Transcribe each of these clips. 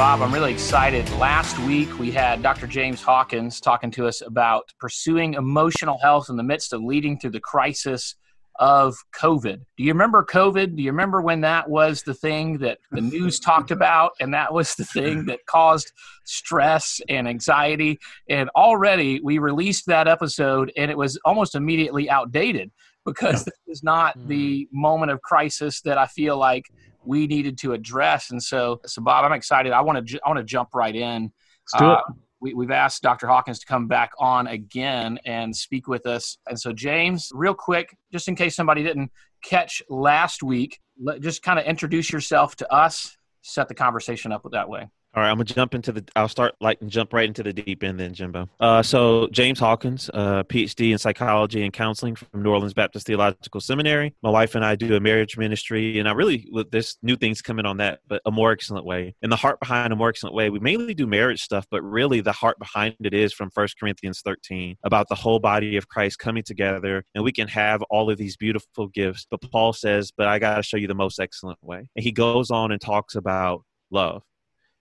Bob, I'm really excited. Last week we had Dr. James Hawkins talking to us about pursuing emotional health in the midst of leading through the crisis of COVID. Do you remember COVID? Do you remember when that was the thing that the news talked about and that was the thing that caused stress and anxiety? And already we released that episode and it was almost immediately outdated because this is not the mm. moment of crisis that I feel like we needed to address. And so, so Bob, I'm excited. I want to ju- I want to jump right in. Let's do it. Uh, we, we've asked Dr. Hawkins to come back on again and speak with us. And so, James, real quick, just in case somebody didn't catch last week, let, just kind of introduce yourself to us, set the conversation up that way. All right, I'm gonna jump into the. I'll start like and jump right into the deep end, then Jimbo. Uh, so James Hawkins, uh, PhD in psychology and counseling from New Orleans Baptist Theological Seminary. My wife and I do a marriage ministry, and I really this new things coming on that, but a more excellent way. And the heart behind a more excellent way, we mainly do marriage stuff, but really the heart behind it is from First Corinthians 13 about the whole body of Christ coming together, and we can have all of these beautiful gifts. But Paul says, "But I got to show you the most excellent way." And he goes on and talks about love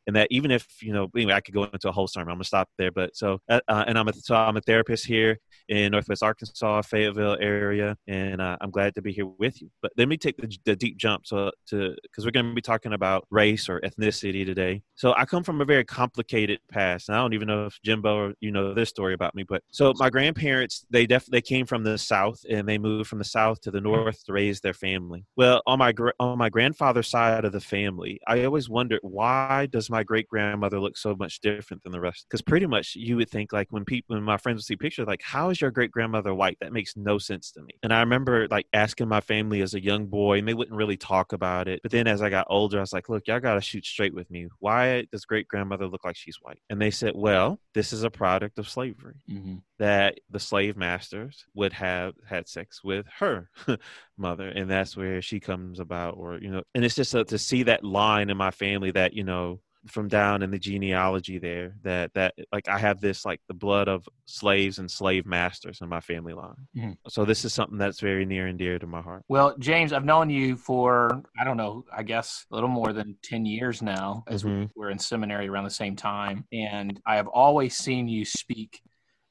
and that even if you know anyway i could go into a whole sermon i'm gonna stop there but so uh, and i'm a so i'm a therapist here in northwest arkansas fayetteville area and uh, i'm glad to be here with you. But let me take the, the deep jump so to because we're to be talking about race or ethnicity today. So i come from a very complicated past and i don't even know if jimbo or you know this story about me but so my grandparents they definitely they came from the south and they moved from the south to the north to raise their family. Well on my on my grandfather's side of the family i always wondered why does my great grandmother look so much different than the rest? Because pretty much you would think like when people, when my friends would see pictures, like how is your great grandmother white? That makes no sense to me. And I remember like asking my family as a young boy, and they wouldn't really talk about it. But then as I got older, I was like, look, y'all got to shoot straight with me. Why does great grandmother look like she's white? And they said, well, this is a product of slavery. Mm-hmm. That the slave masters would have had sex with her mother, and that's where she comes about, or you know, and it's just to see that line in my family that you know from down in the genealogy there that that like I have this like the blood of slaves and slave masters in my family line. Mm-hmm. So this is something that's very near and dear to my heart. Well, James, I've known you for I don't know, I guess a little more than 10 years now as mm-hmm. we were in seminary around the same time and I have always seen you speak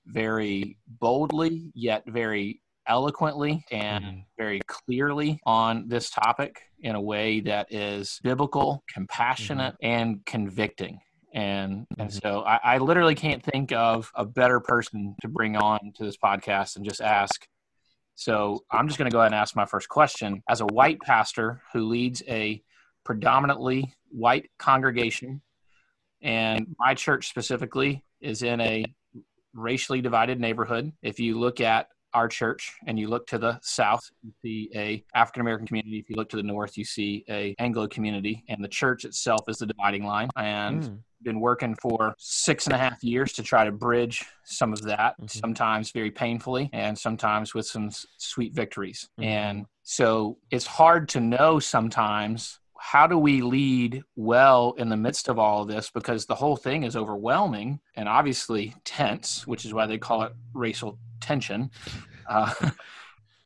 very boldly yet very eloquently and mm-hmm. very clearly on this topic in a way that is biblical, compassionate, mm-hmm. and convicting. And and mm-hmm. so I, I literally can't think of a better person to bring on to this podcast and just ask. So I'm just going to go ahead and ask my first question. As a white pastor who leads a predominantly white congregation, and my church specifically is in a racially divided neighborhood. If you look at our church and you look to the south you see a african american community if you look to the north you see a anglo community and the church itself is the dividing line and mm. been working for six and a half years to try to bridge some of that mm-hmm. sometimes very painfully and sometimes with some sweet victories mm-hmm. and so it's hard to know sometimes how do we lead well in the midst of all of this because the whole thing is overwhelming and obviously tense which is why they call it racial tension. Uh,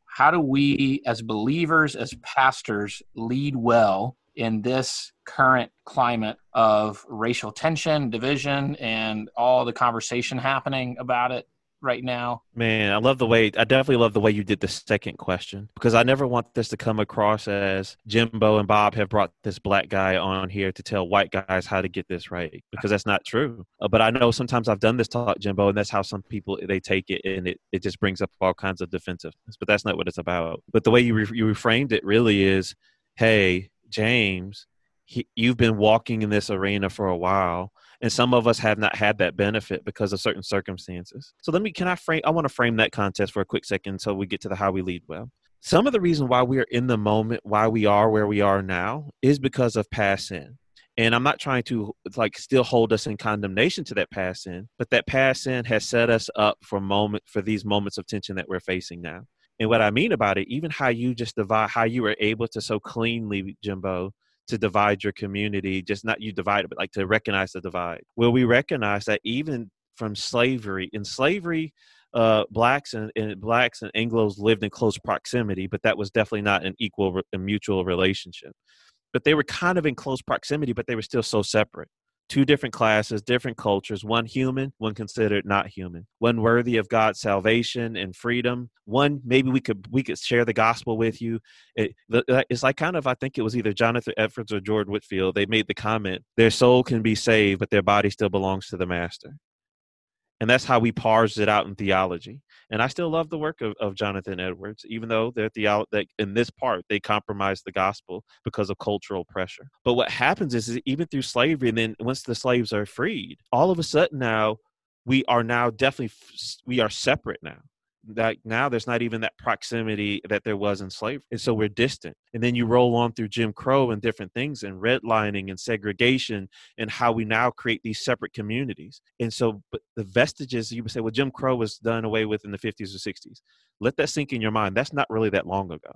how do we as believers as pastors lead well in this current climate of racial tension division and all the conversation happening about it right now. Man, I love the way I definitely love the way you did the second question because I never want this to come across as Jimbo and Bob have brought this black guy on here to tell white guys how to get this right because that's not true. Uh, but I know sometimes I've done this talk, Jimbo, and that's how some people they take it and it, it just brings up all kinds of defensiveness. But that's not what it's about. But the way you re- you reframed it really is, hey, James, he, you've been walking in this arena for a while and some of us have not had that benefit because of certain circumstances. So let me can i frame i want to frame that contest for a quick second so we get to the how we lead. Well some of the reason why we are in the moment why we are where we are now is because of past sin. And i'm not trying to like still hold us in condemnation to that past sin but that past sin has set us up for moment for these moments of tension that we're facing now. And what I mean about it, even how you just divide, how you were able to so cleanly, Jimbo, to divide your community, just not you divide it, but like to recognize the divide. Well, we recognize that even from slavery, in slavery, uh, blacks and, and, blacks and Anglo's lived in close proximity, but that was definitely not an equal and mutual relationship. But they were kind of in close proximity, but they were still so separate two different classes, different cultures, one human, one considered not human, one worthy of God's salvation and freedom, one maybe we could we could share the gospel with you. It, uh, it's like kind of I think it was either Jonathan Edwards or George Whitefield. They made the comment, their soul can be saved, but their body still belongs to the master. And that's how we parse it out in theology. And I still love the work of, of Jonathan Edwards, even though theolo- that in this part they compromise the gospel because of cultural pressure. But what happens is, is even through slavery, and then once the slaves are freed, all of a sudden now we are now definitely we are separate now that now there's not even that proximity that there was in slavery. And so we're distant. And then you roll on through Jim Crow and different things and redlining and segregation and how we now create these separate communities. And so but the vestiges, you would say, well, Jim Crow was done away with in the 50s or 60s. Let that sink in your mind. That's not really that long ago.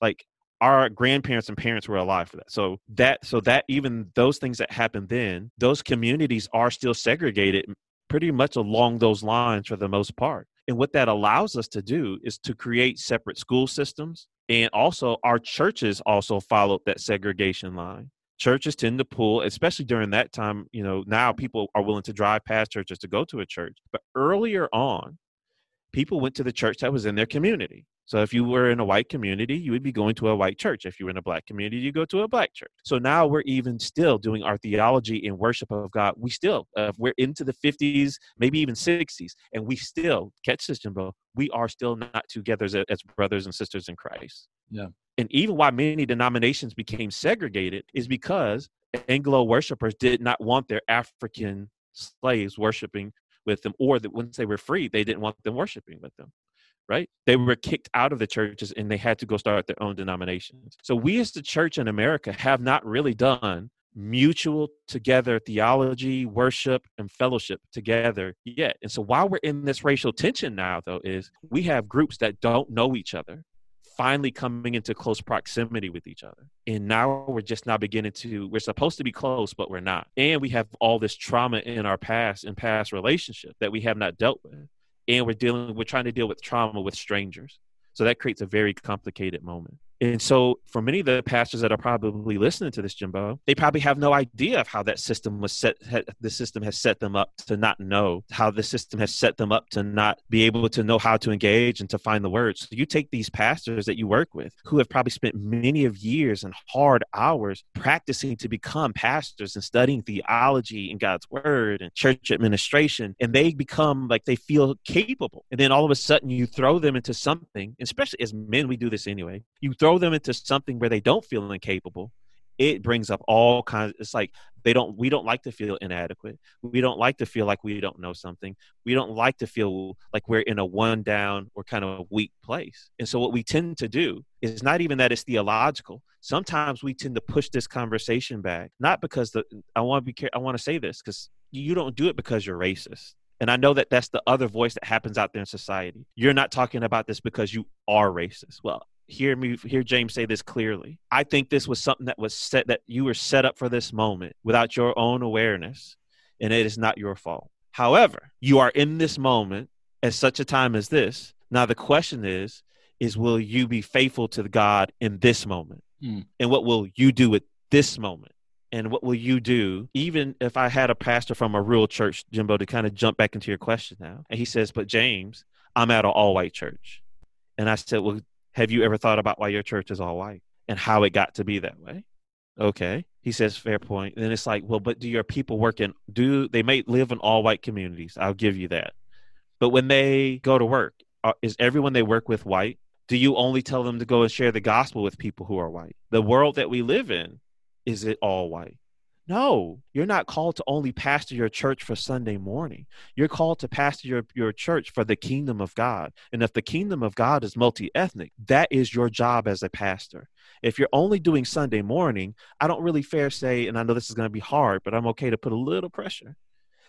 Like our grandparents and parents were alive for that. So that so that even those things that happened then, those communities are still segregated pretty much along those lines for the most part. And what that allows us to do is to create separate school systems. And also, our churches also followed that segregation line. Churches tend to pull, especially during that time. You know, now people are willing to drive past churches to go to a church. But earlier on, people went to the church that was in their community. So if you were in a white community, you would be going to a white church. If you were in a black community, you go to a black church. So now we're even still doing our theology and worship of God. We still, uh, we're into the 50s, maybe even 60s, and we still, catch this, Jimbo, we are still not together as, as brothers and sisters in Christ. Yeah. And even why many denominations became segregated is because Anglo worshipers did not want their African slaves worshiping with them, or that once they were free, they didn't want them worshiping with them right? They were kicked out of the churches and they had to go start their own denominations. So we as the church in America have not really done mutual together theology, worship, and fellowship together yet. And so while we're in this racial tension now, though, is we have groups that don't know each other finally coming into close proximity with each other. And now we're just now beginning to, we're supposed to be close, but we're not. And we have all this trauma in our past and past relationship that we have not dealt with and we're dealing we're trying to deal with trauma with strangers so that creates a very complicated moment and so, for many of the pastors that are probably listening to this, Jimbo, they probably have no idea of how that system was set. The system has set them up to not know how the system has set them up to not be able to know how to engage and to find the words. So you take these pastors that you work with who have probably spent many of years and hard hours practicing to become pastors and studying theology and God's word and church administration, and they become like they feel capable. And then all of a sudden, you throw them into something, especially as men, we do this anyway. You throw throw them into something where they don't feel incapable it brings up all kinds it's like they don't we don't like to feel inadequate. We don't like to feel like we don't know something. We don't like to feel like we're in a one down or kind of a weak place. And so what we tend to do is not even that it's theological. Sometimes we tend to push this conversation back not because the i want to be i want to say this because you don't do it because you're racist. And I know that that's the other voice that happens out there in society. You're not talking about this because you are racist. Well, hear me hear James say this clearly. I think this was something that was set that you were set up for this moment without your own awareness, and it is not your fault. However, you are in this moment at such a time as this. Now the question is, is will you be faithful to God in this moment? Mm. And what will you do at this moment? And what will you do, even if I had a pastor from a real church, Jimbo, to kind of jump back into your question now? And he says, But James, I'm at an all white church. And I said, Well, have you ever thought about why your church is all white and how it got to be that way? Okay. He says, fair point. Then it's like, well, but do your people work in, do they may live in all white communities? I'll give you that. But when they go to work, uh, is everyone they work with white? Do you only tell them to go and share the gospel with people who are white? The world that we live in, is it all white? No, you're not called to only pastor your church for Sunday morning. You're called to pastor your, your church for the kingdom of God. And if the kingdom of God is multi ethnic, that is your job as a pastor. If you're only doing Sunday morning, I don't really fair say, and I know this is going to be hard, but I'm okay to put a little pressure.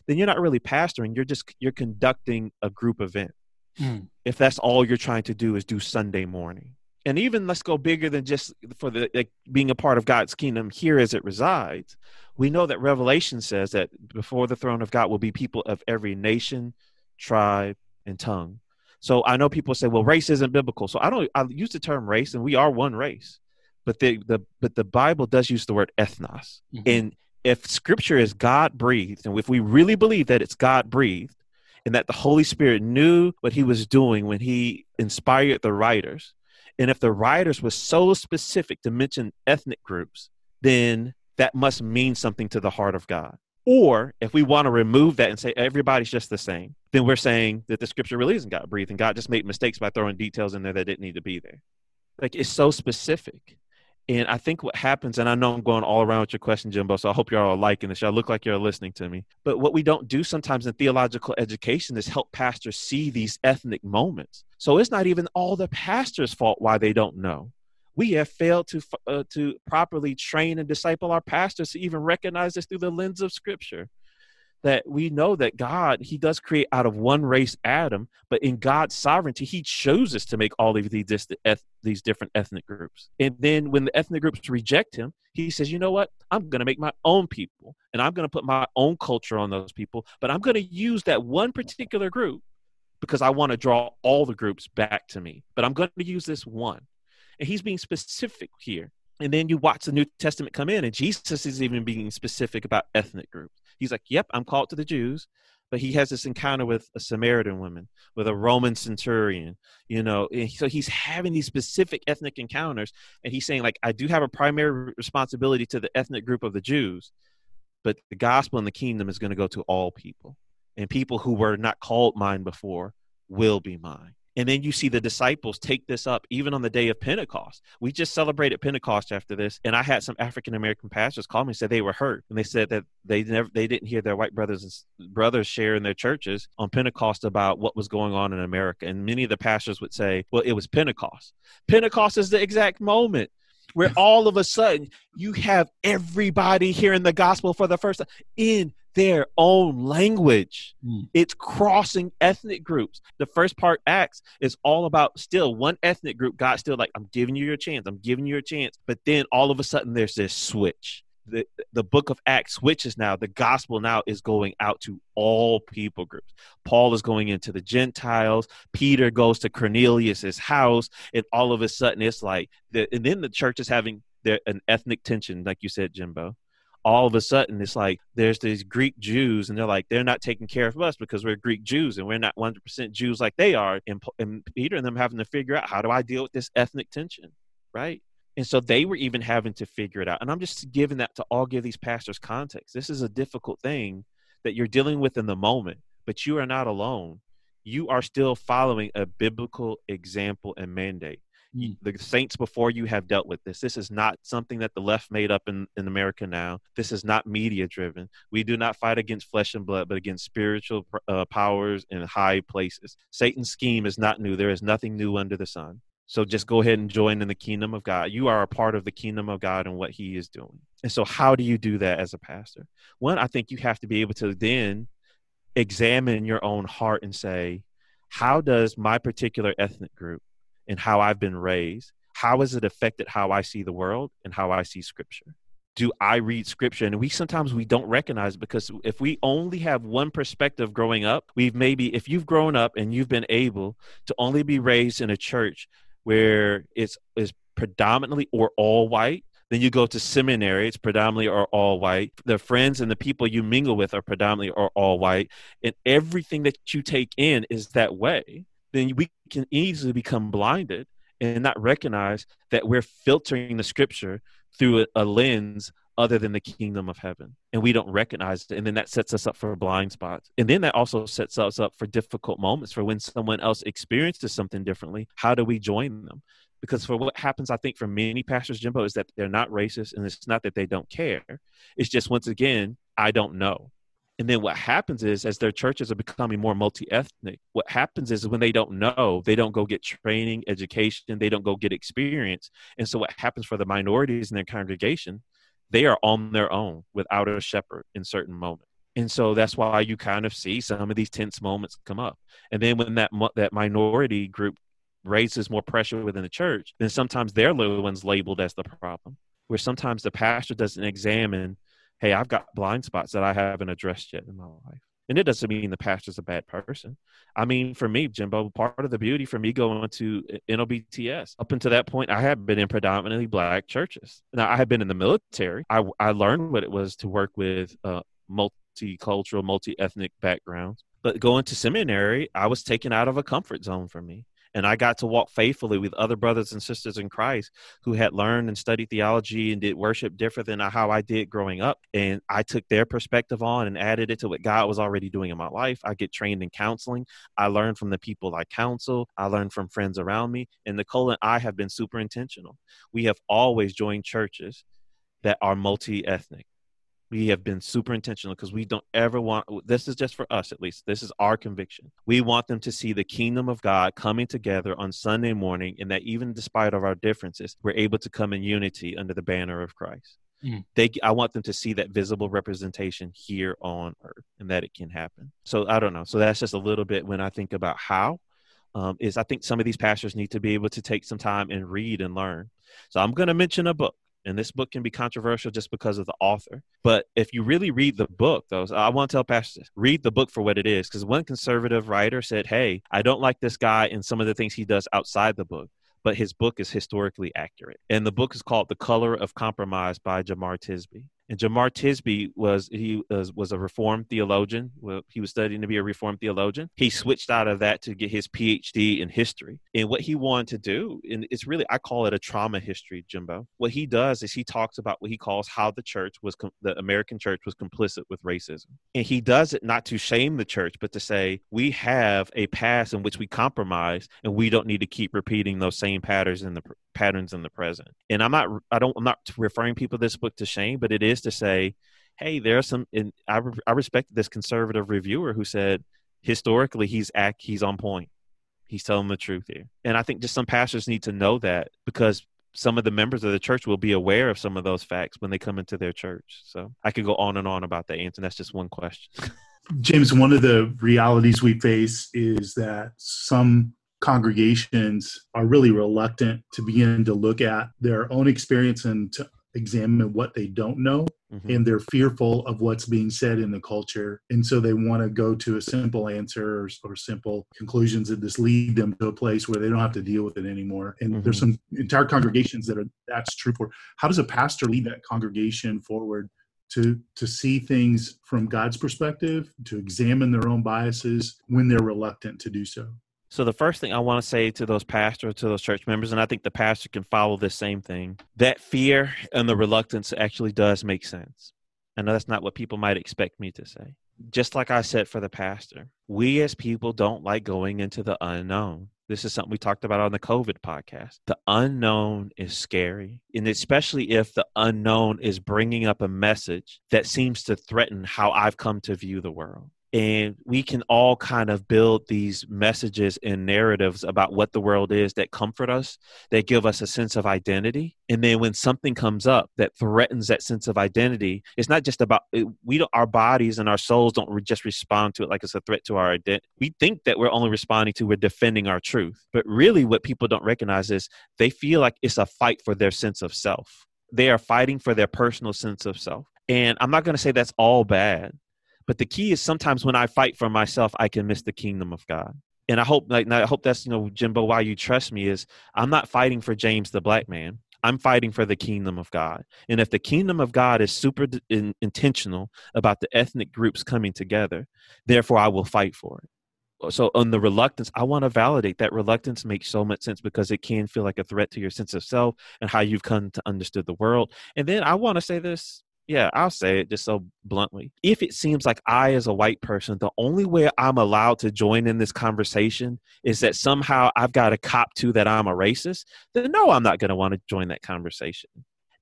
Then you're not really pastoring. You're just you're conducting a group event. mm. if that's all you're trying to do is do Sunday morning. And even let's go bigger than just for the like, being a part of God's kingdom here as it resides. We know that Revelation says that before the throne of God will be people of every nation, tribe, and tongue. So I know people say, well, race isn't biblical. So I don't I use the term race, and we are one race. But the, the but the Bible does use the word ethnos. Mm-hmm. And if scripture is God breathed, and if we really believe that it's God breathed, and that the Holy Spirit knew what he was doing when he inspired the writers, and if the writers were so specific to mention ethnic groups, then that must mean something to the heart of God. Or if we want to remove that and say everybody's just the same, then we're saying that the scripture really isn't God breathed and God just made mistakes by throwing details in there that didn't need to be there. Like it's so specific. And I think what happens, and I know I'm going all around with your question, Jimbo, so I hope you're all liking this. Y'all look like you're listening to me. But what we don't do sometimes in theological education is help pastors see these ethnic moments. So it's not even all the pastor's fault why they don't know. We have failed to uh, to properly train and disciple our pastors to even recognize this through the lens of Scripture that we know that God, He does create out of one race Adam, but in God's sovereignty, He chooses to make all of these, these different ethnic groups. And then when the ethnic groups reject Him, He says, you know what? I'm going to make my own people, and I'm going to put my own culture on those people, but I'm going to use that one particular group because I want to draw all the groups back to me. But I'm going to use this one. And He's being specific here. And then you watch the New Testament come in, and Jesus is even being specific about ethnic groups. He's like, Yep, I'm called to the Jews. But he has this encounter with a Samaritan woman, with a Roman centurion, you know. so he's having these specific ethnic encounters. And he's saying, like, I do have a primary responsibility to the ethnic group of the Jews, but the gospel and the kingdom is going to go to all people. And people who were not called mine before will be mine. And then you see the disciples take this up even on the day of Pentecost. We just celebrated Pentecost after this, and I had some African American pastors call me and said they were hurt, and they said that they never they didn't hear their white brothers and brothers share in their churches on Pentecost about what was going on in America. And many of the pastors would say, "Well, it was Pentecost. Pentecost is the exact moment where all of a sudden you have everybody hearing the gospel for the first time in their own language. Mm. It's crossing ethnic groups. The first part, Acts, is all about still one ethnic group. God still like, I'm giving you your chance. I'm giving you a chance. But then all of a sudden, there's this switch. The, the book of Acts switches now. The gospel now is going out to all people groups. Paul is going into the Gentiles. Peter goes to Cornelius's house, and all of a sudden, it's like, the, and then the church is having their, an ethnic tension, like you said, Jimbo all of a sudden it's like there's these Greek Jews and they're like they're not taking care of us because we're Greek Jews and we're not 100% Jews like they are. And, and Peter and them having to figure out how do I deal with this ethnic tension? Right? And so they were even having to figure it out. And I'm just giving that to all give these pastors context. This is a difficult thing that you're dealing with in the moment but you are not alone. You are still following a biblical example and mandate Mm. the saints before you have dealt with this. This is not something that the left made up in, in America now. This is not media driven. We do not fight against flesh and blood, but against spiritual uh, powers in high places. Satan's scheme is not new. There is nothing new under the sun. So just go ahead and join in the kingdom of God. You are a part of the kingdom of God and what he is doing. And so, how do you do that as a pastor? One, I think you have to be able to then examine your own heart and say, how does my particular ethnic group and how I've been raised, how has it affected how I see the world and how I see scripture? Do I read scripture? And we sometimes we don't recognize because if we only have one perspective growing up, we've maybe if you've grown up and you've been able to only be raised in a church where it's is predominantly or all white, then you go to seminary, it's predominantly or all white. The friends and the people you mingle with are predominantly or all white. And everything that you take in is that way then we can easily become blinded and not recognize that we're filtering the scripture through a, a, lens other than the kingdom of heaven. And we don't recognize it. And then that sets us up for blind spots. And then that also sets us up for difficult moments for when someone else experiences something differently how do we join them? Because for what happens i think for many pastors jimbo is that they're not racist and it's not that they don't care. It's just once again i don't know and then what happens is, as their churches are becoming more multi ethnic, what happens is when they don't know, they don't go get training, education, they don't go get experience. And so, what happens for the minorities in their congregation, they are on their own without a shepherd in certain moments. And so that's why you kind of see some of these tense moments come up. And then when that that minority group raises more pressure within the church, then sometimes they're the ones labeled as the problem. Where sometimes the pastor doesn't examine, hey, I've got blind spots that I haven't addressed yet in my life. And it doesn't mean the pastor's a bad person. I mean, for me, Jimbo, part of the beauty for me going to NOBTS, up until that point, I had been in predominantly black churches. Now, I had been in the military. I, I learned what it was to work with uh, multicultural, multi ethnic backgrounds. But going to seminary, I was taken out of a comfort zone for me. And I got to walk faithfully with other brothers and sisters in Christ who had learned and studied theology and did worship different than how I did growing up. And I took their perspective on and added it to what God was already doing in my life. I get trained in counseling. I learn from the people I counsel. I learn from friends around me. And Nicole and I have been super intentional. We have always joined churches that are multi ethnic we have been super intentional because we don't ever want this is just for us at least this is our conviction. We want them to see the kingdom of god coming together on sunday morning and that even despite of our differences we're able to come in unity under the banner of christ. Mm. they i want them to see that visible representation here on earth and that it can happen. So i don't know. So that's just a little bit when i think about how um, is i think some of these pastors need to be able to take some time and read and learn. So i'm going to mention a book and this book can be controversial just because of the author. But if you really read the book, though, I want to tell pastors read the book for what it is. Because one conservative writer said, Hey, I don't like this guy and some of the things he does outside the book, but his book is historically accurate. And the book is called The Color of Compromise by Jemar Tisby. And Jemar Tisby was he was, was a Reformed theologian. He was studying to be a Reformed theologian. He switched out of that to get his PhD in history. And what he wanted to do, and it's really I call it a trauma history, Jimbo. What he does is he talks about what he calls how the church was com- the American church was complicit with racism. And he does it not to shame the church, but to say we have a past in which we compromise, and we don't need to keep repeating those same patterns in the patterns in the present. And I'm not I don't I'm not referring people this book to shame, but it is to say, hey, there's some. And I I respect this conservative reviewer who said historically he's act he's on point. He's telling the truth here, and I think just some pastors need to know that because some of the members of the church will be aware of some of those facts when they come into their church. So I could go on and on about that, Anton. That's just one question. James, one of the realities we face is that some congregations are really reluctant to begin to look at their own experience and to examine what they don't know mm-hmm. and they're fearful of what's being said in the culture and so they want to go to a simple answer or, or, simple conclusions that just lead them to a place where they don't have to deal with it anymore and mm-hmm. there's some entire congregations that are that's true for how does a pastor lead that congregation forward to to see things from god's perspective to examine their own biases when they're reluctant to do so so the first thing I want to say to those pastors, to those church members, and I think the pastor can follow this same thing, that fear and the reluctance actually does make sense. I know that's not what people might expect me to say. Just like I said for the pastor, we as people don't like going into the unknown. This is something we talked about on the COVID podcast. The unknown is scary. And especially if the unknown is bringing up a message that seems to threaten how I've come to view the world and we can all kind of build these messages and narratives about what the world is that comfort us that give us a sense of identity. And then when something comes up that threatens that sense of identity it's not just about we don't our bodies and our souls don't re- just respond to it like it's a threat to our identity we think that we're only responding to we're defending our truth. But really what people don't recognize is they feel like it's a fight for their sense of self. They are fighting for their personal sense of self. And i'm not going to say that's all bad but the key is sometimes when I fight for myself, I can miss the kingdom of God. And I hope, like, I hope that's you know, Jimbo, why you trust me is I'm not fighting for James the black man. I'm fighting for the kingdom of God. And if the kingdom of God is super in, intentional about the ethnic groups coming together, therefore I will fight for it. So on the reluctance, I want to validate that reluctance makes so much sense because it can feel like a threat to your sense of self and how you've come to understood the world. And then I want to say this yeah, I'll say it just so bluntly. If it seems like I, as a white person, the only way I'm allowed to join in this conversation is that somehow I've got to cop to that I'm a racist, then no, I'm not going to want to join that conversation.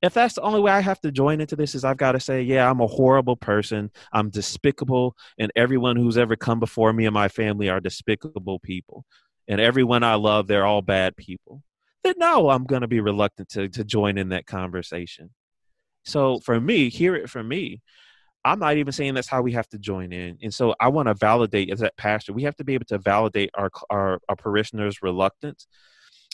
If that's the only way I have to join into this, is I've got to say, yeah, I'm a horrible person. I'm despicable. And everyone who's ever come before me and my family are despicable people. And everyone I love, they're all bad people. Then no, I'm going to be reluctant to, to join in that conversation. So for me, hear it from me. I'm not even saying that's how we have to join in. And so I want to validate as that pastor, we have to be able to validate our, our, our parishioners' reluctance.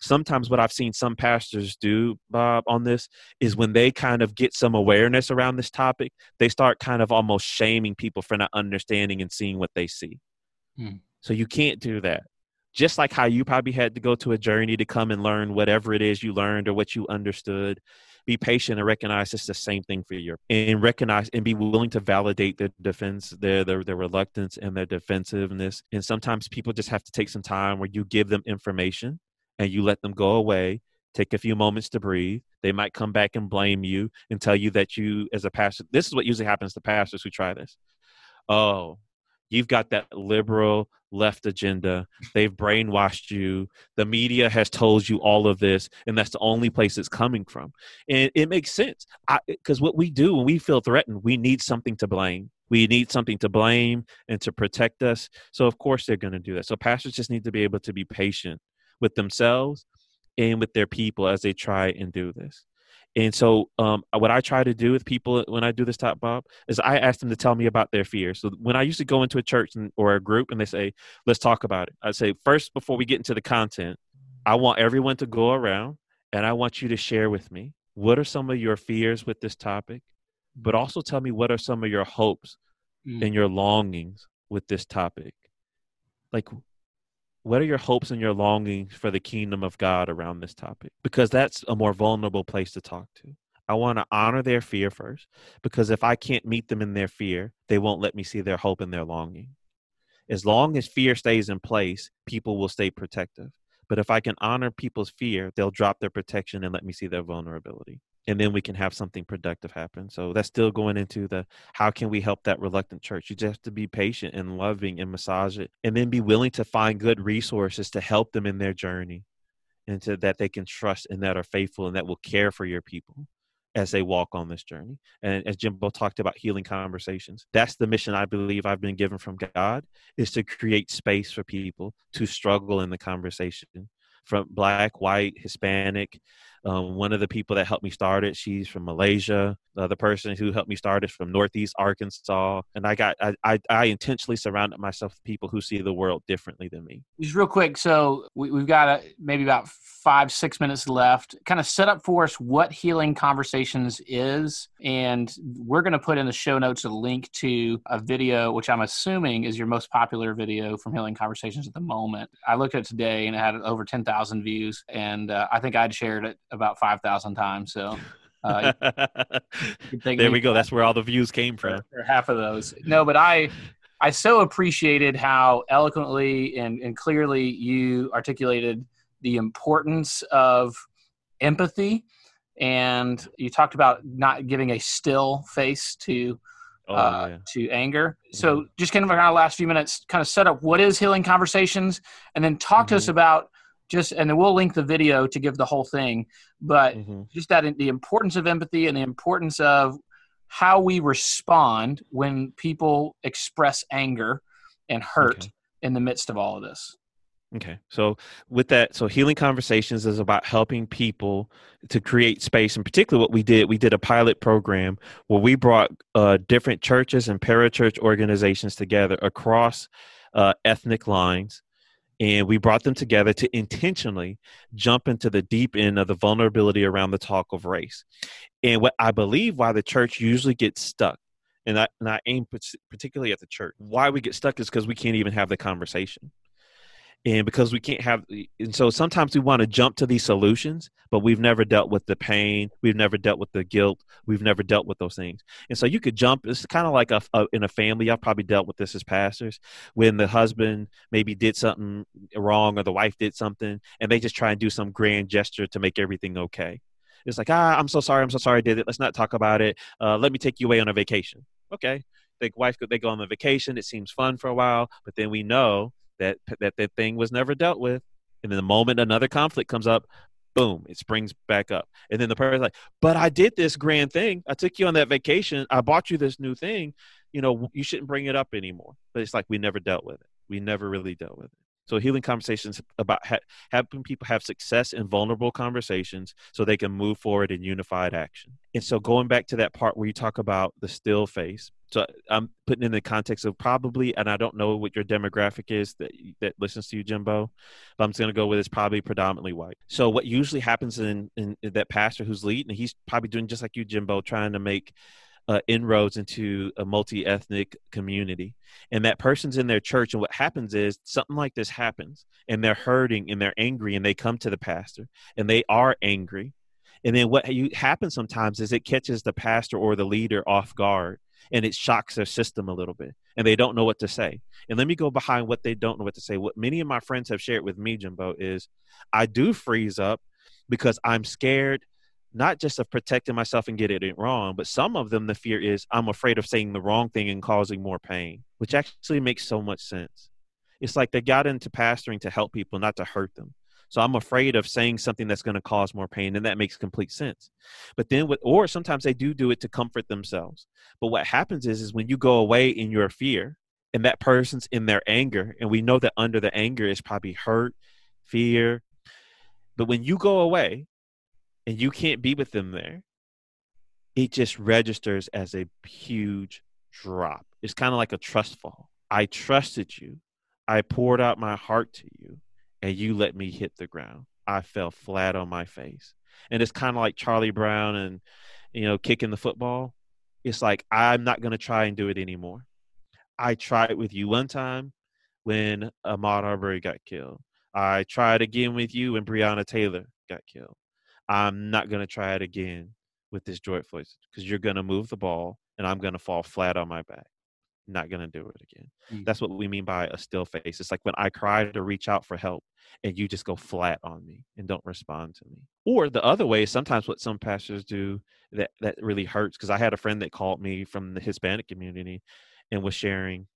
Sometimes what I've seen some pastors do, Bob, on this is when they kind of get some awareness around this topic, they start kind of almost shaming people for not understanding and seeing what they see. Hmm. So you can't do that just like how you probably had to go to a journey to come and learn whatever it is you learned or what you understood be patient and recognize it's the same thing for you and recognize and be willing to validate their defense their, their their reluctance and their defensiveness and sometimes people just have to take some time where you give them information and you let them go away take a few moments to breathe. They might come back and blame you and tell you that you as a pastor this is what usually happens to pastors who try this. Oh you've got that liberal left agenda. They've brainwashed you. The media has told you all of this, and that's the only place it's coming from. And it makes sense because what we do when we feel threatened, we need something to blame. We need something to blame and to protect us. So, of course, they're going to do that. So, pastors just need to be able to be patient with themselves and with their people as they try and do this. And so, um, what I try to do with people when I do this top Bob is I ask them to tell me about their fears. So when I used to go into a church and, or a group and they say, "Let's talk about it," I say first before we get into the content, I want everyone to go around and I want you to share with me what are some of your fears with this topic, but also tell me what are some of your hopes mm. and your longings with this topic. Like, what are your hopes and your longings for the kingdom of God around this topic? Because that's a more vulnerable place to talk to. I want to honor their fear first, because if I can't meet them in their fear, they won't let me see their hope and their longing. As long as fear stays in place, people will stay protective. But if I can honor people's fear, they'll drop their protection and let me see their vulnerability and then we can have something productive happen. So that's still going into the how can we help that reluctant church? You just have to be patient and loving and massage it, and then be willing to find good resources to help them in their journey, and to that they can trust and that are faithful and that will care for your people as they walk on this journey. And as Jimbo talked about healing conversations, that's the mission I believe I've been given from God is to create space for people to struggle in the conversation from black, white, Hispanic, um, one of the people that helped me start it, she's from Malaysia. The other person who helped me start it from Northeast Arkansas. And I got, I, I, I intentionally surrounded myself with people who see the world differently than me. Just real quick. So we, have got a, maybe about five, six minutes left. Kind of set up for us what Healing Conversations is. And we're going to put in the show notes a link to a video, which I'm assuming is your most popular video from Healing Conversations at the moment. I looked at it today and it had over 10,000 views. And uh, I think I'd shared it about 5,000 times. So uh, there we go. That's where all the views came from. Half of those. No, but I, I so appreciated how eloquently and, and clearly you articulated the importance of empathy. And you talked about not giving a still face to Oh, uh, yeah. to anger. So, mm-hmm. just kind of our last few minutes, kind of set up what is healing conversations, and then talk mm-hmm. to us mm-hmm. about just and then we'll link the video to give the whole thing but mm-hmm. just that the importance of empathy and the importance of how we respond when people express anger and hurt okay. in the midst of all of this okay so with that so healing conversations is about helping people to create space and particularly what we did we did a pilot program where we brought uh, different churches and parachurch organizations together across uh, ethnic lines and we brought them together to intentionally jump into the deep end of the vulnerability around the talk of race. And what I believe why the church usually gets stuck, and I, and I aim particularly at the church, why we get stuck is because we can't even have the conversation and because we can't have and so sometimes we want to jump to these solutions but we've never dealt with the pain we've never dealt with the guilt we've never dealt with those things. And so you could jump it's kind of like a, a, in a family i've probably dealt with this as pastors when the husband maybe did something wrong or the wife did something and they just try and do some grand gesture to make everything okay. It's like ah i'm so sorry i'm so sorry i did it let's not talk about it uh, let me take you away on a vacation. Okay the wife they go on the vacation it seems fun for a while but then we know that that that thing was never dealt with. And then the moment another conflict comes up boom it springs back up. And then the person's like but i did this grand thing. I took you on that vacation. I bought you this new thing. You know you shouldn't bring it up anymore. But it's like we never dealt with it. We never really dealt with it So healing conversations about ha- helping people have success in vulnerable conversations so they can move forward in unified action. And so going back to that part where you talk about the still face, so I'm putting in the context of probably, and I don't know what your demographic is that that listens to you, Jimbo, but I'm just going to go with it's probably predominantly white. So what usually happens in, in, in that pastor who's leading, he's probably doing just like you, Jimbo, trying to make uh, inroads into a multi-ethnic community. And that person's in their church and what happens is something like this happens and they're hurting and they're angry and they come to the pastor and they are angry. And then what you, happens sometimes is it catches the pastor or the leader off guard and it shocks their system a little bit and they don't know what to say. And let me go behind what they don't know what to say. What many of my friends have shared with me jimbo is i do freeze up because i'm scared not just of protecting myself and getting it wrong, but some of them, the fear is I'm afraid of saying the wrong thing and causing more pain, which actually makes so much sense. It's like they got into pastoring to help people, not to hurt them. So I'm afraid of saying something that's going to cause more pain, and that makes complete sense. But then, with, or sometimes they do do it to comfort themselves. But what happens is, is when you go away in your fear, and that person's in their anger, and we know that under the anger is probably hurt, fear. But when you go away, and you can't be with them there, it just registers as a huge drop. It's kind of like a trust fall. I trusted you. I poured out my heart to you, and you let me hit the ground. I fell flat on my face. And it's kind of like Charlie Brown and, you know, kicking the football. It's like, I'm not going to try and do it anymore. I tried with you one time when Ahmaud Arbery got killed. I tried again with you when Breonna Taylor got killed. I'm not going to try it again with this George Floyd because you're going to move the ball and I'm going to fall flat on my back. Not going to do it again. Mm-hmm. That's what we mean by a still face. It's like when I cry to reach out for help and you just go flat on me and don't respond to me. Or the other way, sometimes what some pastors do that, that really hurts because I had a friend that called me from the Hispanic community and was sharing.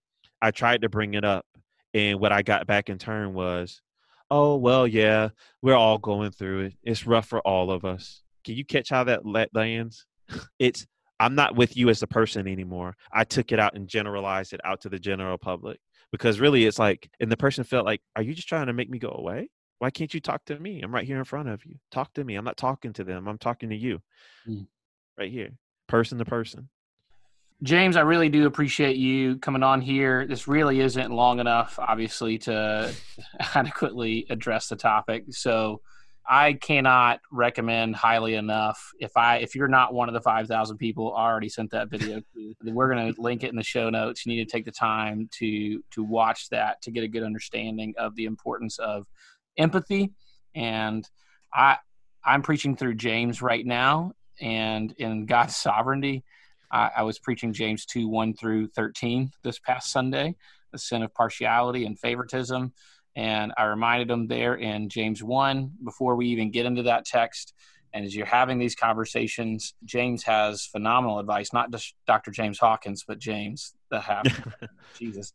I tried to bring it up and what I got back in turn was, oh well yeah we're all going through it. It's rough for all of us. Can you catch how that lands? It's i'm not with you as a person anymore. I took it out and generalized it out to the general public because really it's like and the person felt like are you just trying to make me go away? Why can't you talk to me? I'm right here in front of you. Talk to me. I'm not talking to them. I'm talking to you. Mm. right here. Person to person James, I really do appreciate you coming on here. This really isn't long enough, obviously, to adequately address the topic. So I cannot recommend highly enough. If I if you're not one of the five thousand people I already sent that video to, we're gonna link it in the show notes. You need to take the time to to watch that to get a good understanding of the importance of empathy. And I I'm preaching through James right now and in God's sovereignty I, I was preaching James 2 1 through 13 this past Sunday, the sin of partiality and favoritism. And I reminded them there in James 1 before we even get into that text. And as you're having these conversations, James has phenomenal advice, not just Dr. James Hawkins, but James, the half Jesus,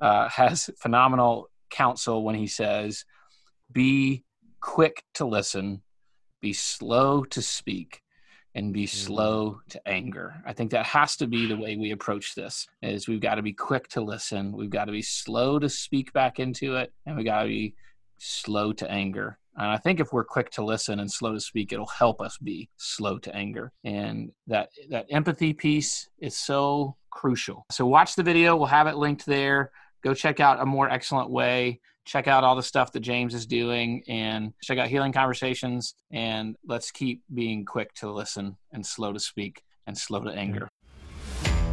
uh, has phenomenal counsel when he says, Be quick to listen, be slow to speak, and be mm-hmm. slow to anger. I think that has to be the way we approach this is we've got to be quick to listen, we've got to be slow to speak back into it, and we got to be slow to anger. And I think if we're quick to listen and slow to speak, it'll help us be slow to anger. And that that empathy piece is so crucial. So watch the video, we'll have it linked there. Go check out a more excellent way check out all the stuff that James is doing and check out Healing Conversations. And let's keep being quick to listen and slow to speak and slow to anger.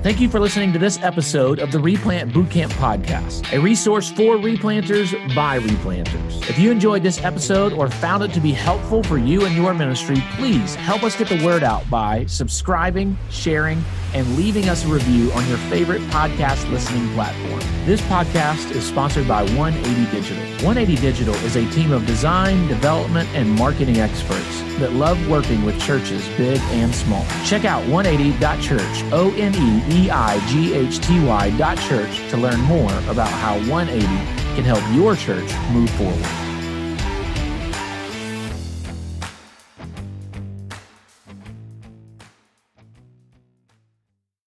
Thank you for listening to this episode of the Replant Bootcamp Podcast, a resource for replanters by replanters. If you enjoyed this episode or found it to be helpful for you and your ministry, please help us get the word out by subscribing, sharing, and leaving us a review on your favorite podcast listening platform. This podcast is sponsored by 180 Digital. 180 Digital is a team of design, development, and marketing experts that love working with churches big and small. Check out 180.church, O N E E I G H T Y dot church to learn more about how 180 can help your church move forward.